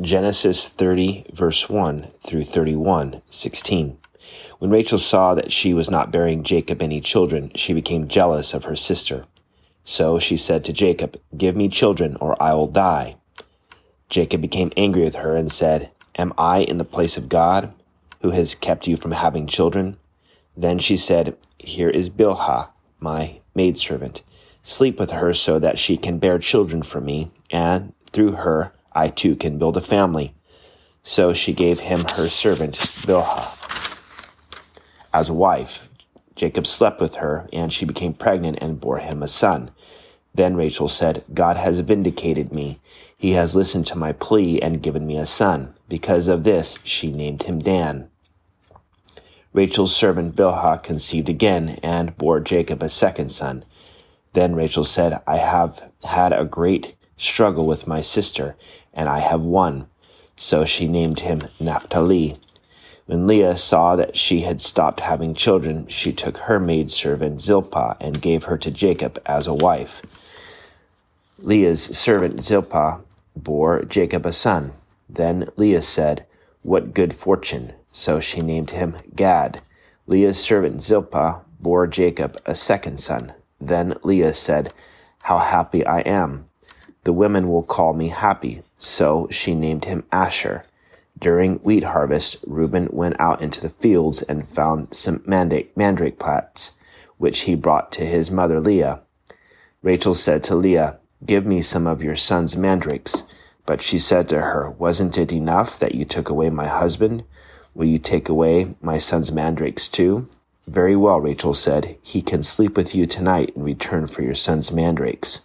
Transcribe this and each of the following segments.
Genesis 30, verse 1 through 31, 16. When Rachel saw that she was not bearing Jacob any children, she became jealous of her sister. So she said to Jacob, Give me children, or I will die. Jacob became angry with her and said, Am I in the place of God, who has kept you from having children? Then she said, Here is Bilhah, my maidservant. Sleep with her so that she can bear children for me, and through her I too can build a family. So she gave him her servant Bilhah as a wife. Jacob slept with her, and she became pregnant and bore him a son. Then Rachel said, God has vindicated me. He has listened to my plea and given me a son. Because of this, she named him Dan. Rachel's servant Bilhah conceived again and bore Jacob a second son. Then Rachel said, I have had a great struggle with my sister, and I have won. So she named him Naphtali. When Leah saw that she had stopped having children, she took her maidservant Zilpah and gave her to Jacob as a wife. Leah's servant Zilpah bore Jacob a son. Then Leah said, What good fortune! So she named him Gad. Leah's servant Zilpah bore Jacob a second son. Then Leah said, How happy I am! The women will call me happy. So she named him Asher. During wheat harvest, Reuben went out into the fields and found some mandrake, mandrake plants, which he brought to his mother Leah. Rachel said to Leah, Give me some of your son's mandrakes. But she said to her, Wasn't it enough that you took away my husband? Will you take away my son's mandrakes too? Very well, Rachel said, He can sleep with you tonight in return for your son's mandrakes.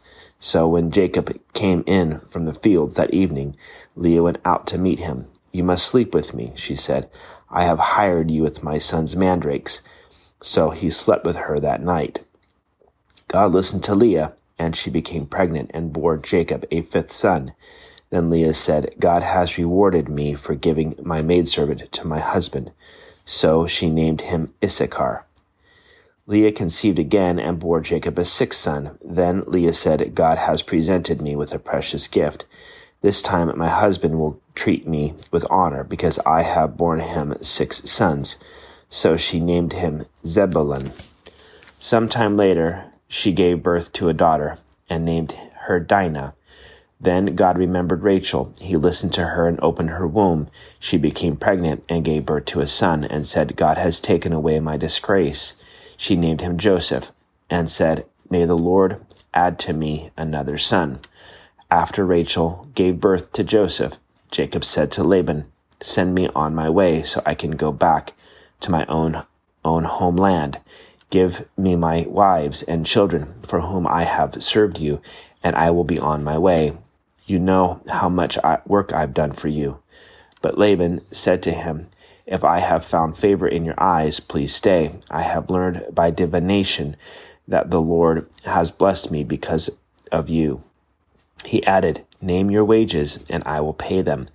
So when Jacob came in from the fields that evening, Leah went out to meet him. You must sleep with me, she said. I have hired you with my son's mandrakes. So he slept with her that night. God listened to Leah, and she became pregnant and bore Jacob a fifth son. Then Leah said, God has rewarded me for giving my maidservant to my husband. So she named him Issachar. Leah conceived again and bore Jacob a sixth son. Then Leah said, God has presented me with a precious gift. This time my husband will treat me with honor because I have borne him six sons. So she named him Zebulun. Some time later, she gave birth to a daughter and named her Dinah. Then God remembered Rachel. He listened to her and opened her womb. She became pregnant and gave birth to a son and said, God has taken away my disgrace she named him Joseph, and said, May the Lord add to me another son. After Rachel gave birth to Joseph, Jacob said to Laban, Send me on my way so I can go back to my own own homeland. Give me my wives and children for whom I have served you, and I will be on my way. You know how much work I've done for you. But Laban said to him, if I have found favor in your eyes, please stay. I have learned by divination that the Lord has blessed me because of you. He added, Name your wages, and I will pay them.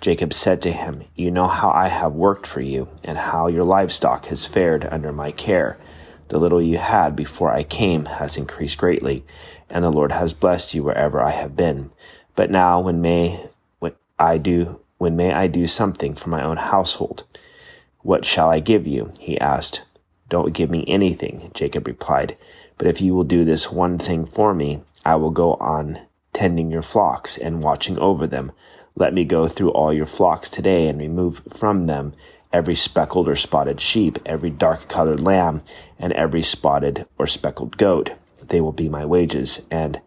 Jacob said to him, You know how I have worked for you, and how your livestock has fared under my care. The little you had before I came has increased greatly, and the Lord has blessed you wherever I have been. But now, when may I do when may I do something for my own household? What shall I give you? he asked. Don't give me anything, Jacob replied. But if you will do this one thing for me, I will go on tending your flocks and watching over them. Let me go through all your flocks today and remove from them every speckled or spotted sheep, every dark colored lamb, and every spotted or speckled goat. They will be my wages, and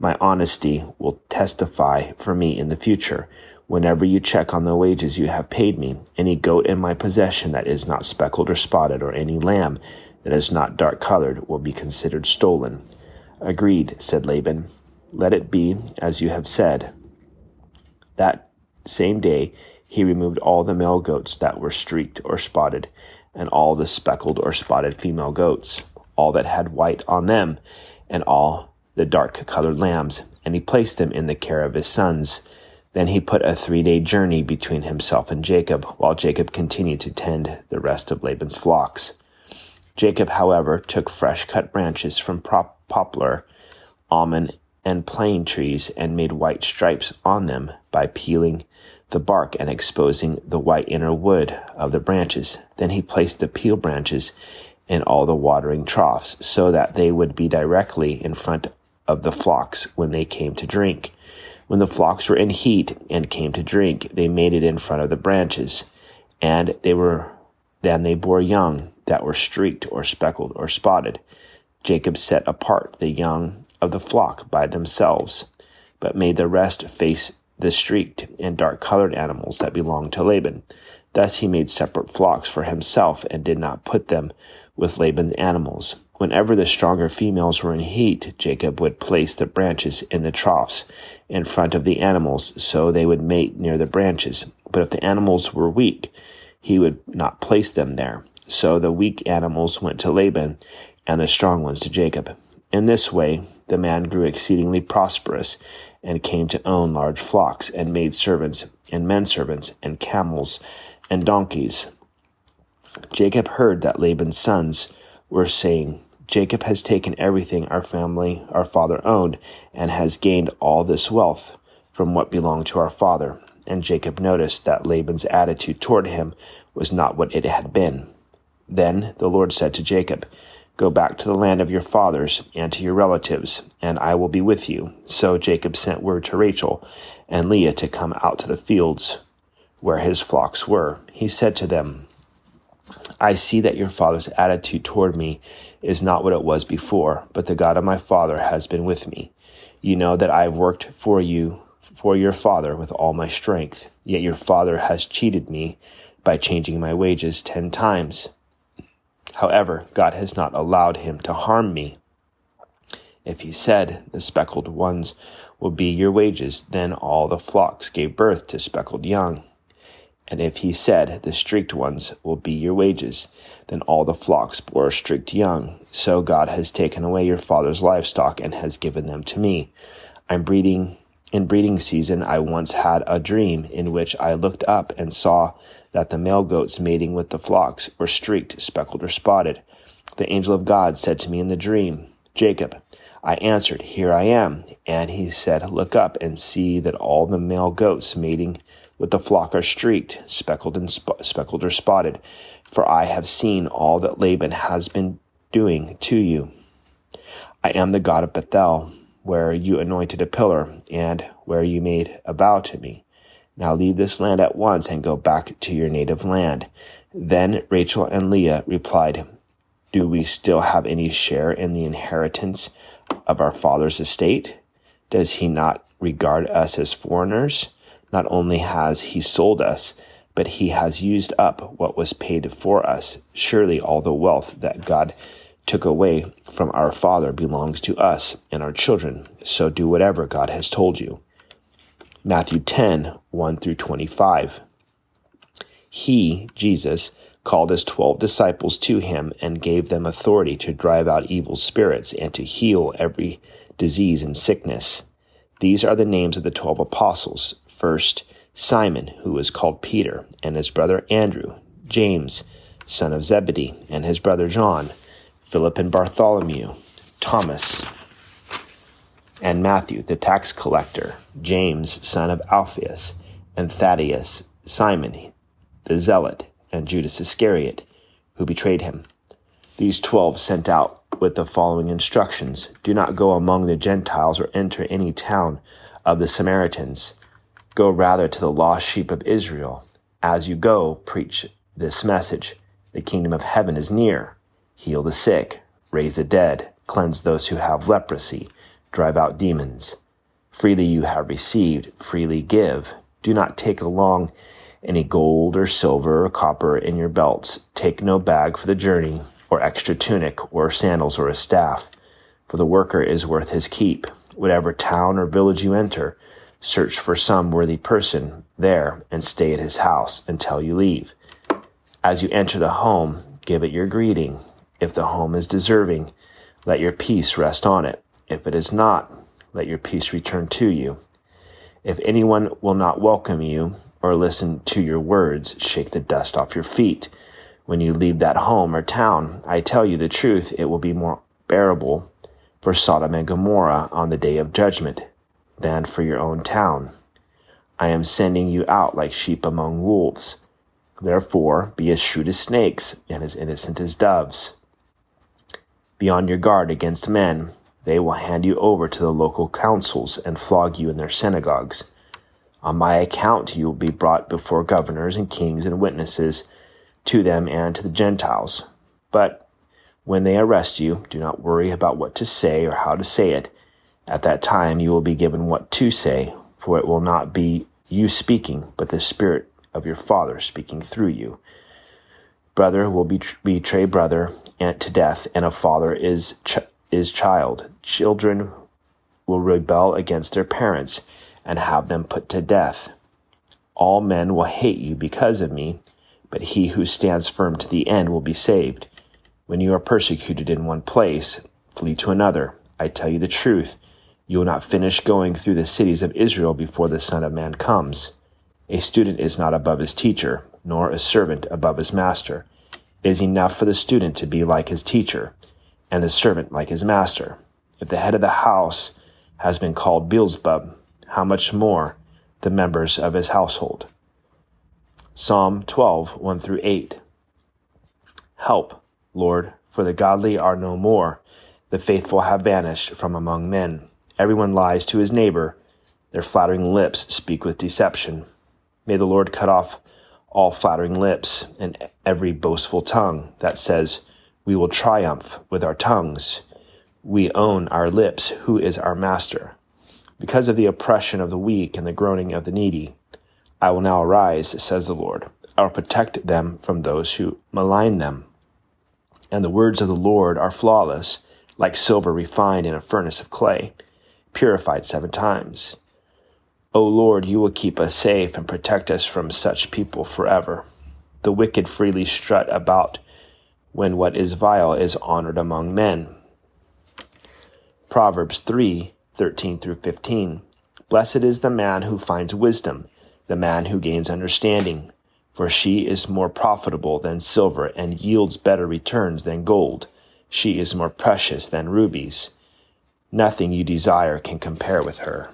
my honesty will testify for me in the future. Whenever you check on the wages you have paid me, any goat in my possession that is not speckled or spotted, or any lamb that is not dark colored, will be considered stolen. Agreed, said Laban. Let it be as you have said. That same day he removed all the male goats that were streaked or spotted, and all the speckled or spotted female goats, all that had white on them, and all the dark colored lambs, and he placed them in the care of his sons then he put a three day journey between himself and Jacob, while Jacob continued to tend the rest of Laban's flocks. Jacob, however, took fresh cut branches from poplar, almond, and plane trees and made white stripes on them by peeling the bark and exposing the white inner wood of the branches. Then he placed the peel branches in all the watering troughs so that they would be directly in front of the flocks when they came to drink. When the flocks were in heat and came to drink, they made it in front of the branches, and they were then they bore young that were streaked or speckled or spotted. Jacob set apart the young of the flock by themselves, but made the rest face the streaked and dark colored animals that belonged to Laban. Thus he made separate flocks for himself and did not put them with Laban's animals. Whenever the stronger females were in heat, Jacob would place the branches in the troughs in front of the animals so they would mate near the branches. But if the animals were weak, he would not place them there. So the weak animals went to Laban and the strong ones to Jacob. In this way, the man grew exceedingly prosperous and came to own large flocks and maid servants and men servants and camels and donkeys. Jacob heard that Laban's sons were saying, Jacob has taken everything our family, our father owned, and has gained all this wealth from what belonged to our father. And Jacob noticed that Laban's attitude toward him was not what it had been. Then the Lord said to Jacob, Go back to the land of your fathers and to your relatives, and I will be with you. So Jacob sent word to Rachel and Leah to come out to the fields where his flocks were. He said to them, I see that your father's attitude toward me is not what it was before, but the God of my father has been with me. You know that I have worked for you, for your father, with all my strength. Yet your father has cheated me by changing my wages ten times. However, God has not allowed him to harm me. If he said, The speckled ones will be your wages, then all the flocks gave birth to speckled young. And if he said, The streaked ones will be your wages, then all the flocks bore streaked young. So God has taken away your father's livestock and has given them to me. I'm breeding in breeding season, I once had a dream in which I looked up and saw that the male goats mating with the flocks were streaked, speckled, or spotted. The angel of God said to me in the dream, Jacob. I answered, Here I am. And he said, Look up and see that all the male goats mating with the flock are streaked, speckled and sp- speckled or spotted. For I have seen all that Laban has been doing to you. I am the God of Bethel where you anointed a pillar, and where you made a vow to me. Now leave this land at once and go back to your native land. Then Rachel and Leah replied, Do we still have any share in the inheritance of our father's estate? Does he not regard us as foreigners? Not only has he sold us, but he has used up what was paid for us. Surely all the wealth that God took away from our Father belongs to us and our children, so do whatever God has told you. Matthew 10 1 through 25. He, Jesus, called his twelve disciples to him and gave them authority to drive out evil spirits and to heal every disease and sickness. These are the names of the twelve apostles. First, Simon, who was called Peter, and his brother Andrew, James, son of Zebedee, and his brother John, Philip and Bartholomew, Thomas, and Matthew, the tax collector, James, son of Alphaeus, and Thaddeus, Simon, the zealot, and Judas Iscariot, who betrayed him. These twelve sent out with the following instructions Do not go among the Gentiles or enter any town of the Samaritans. Go rather to the lost sheep of Israel. As you go, preach this message The kingdom of heaven is near heal the sick, raise the dead, cleanse those who have leprosy, drive out demons. Freely you have received, freely give. Do not take along any gold or silver or copper in your belts. Take no bag for the journey, or extra tunic, or sandals, or a staff. For the worker is worth his keep. Whatever town or village you enter, search for some worthy person there and stay at his house until you leave. As you enter the home, give it your greeting. If the home is deserving, let your peace rest on it. If it is not, let your peace return to you. If anyone will not welcome you or listen to your words, shake the dust off your feet. When you leave that home or town, I tell you the truth, it will be more bearable for Sodom and Gomorrah on the day of judgment than for your own town. I am sending you out like sheep among wolves. Therefore, be as shrewd as snakes and as innocent as doves. Be on your guard against men. They will hand you over to the local councils and flog you in their synagogues. On my account, you will be brought before governors and kings and witnesses to them and to the Gentiles. But when they arrest you, do not worry about what to say or how to say it. At that time, you will be given what to say, for it will not be you speaking, but the Spirit of your Father speaking through you. Brother will betray brother to death, and a father is ch- is child. Children will rebel against their parents and have them put to death. All men will hate you because of me, but he who stands firm to the end will be saved. When you are persecuted in one place, flee to another. I tell you the truth. You will not finish going through the cities of Israel before the Son of Man comes. A student is not above his teacher, nor a servant above his master. It is enough for the student to be like his teacher, and the servant like his master. If the head of the house has been called Beelzebub, how much more the members of his household? Psalm 12, 1 through 8. Help, Lord, for the godly are no more. The faithful have vanished from among men. Everyone lies to his neighbor. Their flattering lips speak with deception. May the Lord cut off all flattering lips and every boastful tongue that says, We will triumph with our tongues. We own our lips. Who is our master? Because of the oppression of the weak and the groaning of the needy, I will now arise, says the Lord. I will protect them from those who malign them. And the words of the Lord are flawless, like silver refined in a furnace of clay, purified seven times. O Lord, you will keep us safe and protect us from such people forever. The wicked freely strut about when what is vile is honored among men. Proverbs 3 13 through 15. Blessed is the man who finds wisdom, the man who gains understanding, for she is more profitable than silver and yields better returns than gold. She is more precious than rubies. Nothing you desire can compare with her.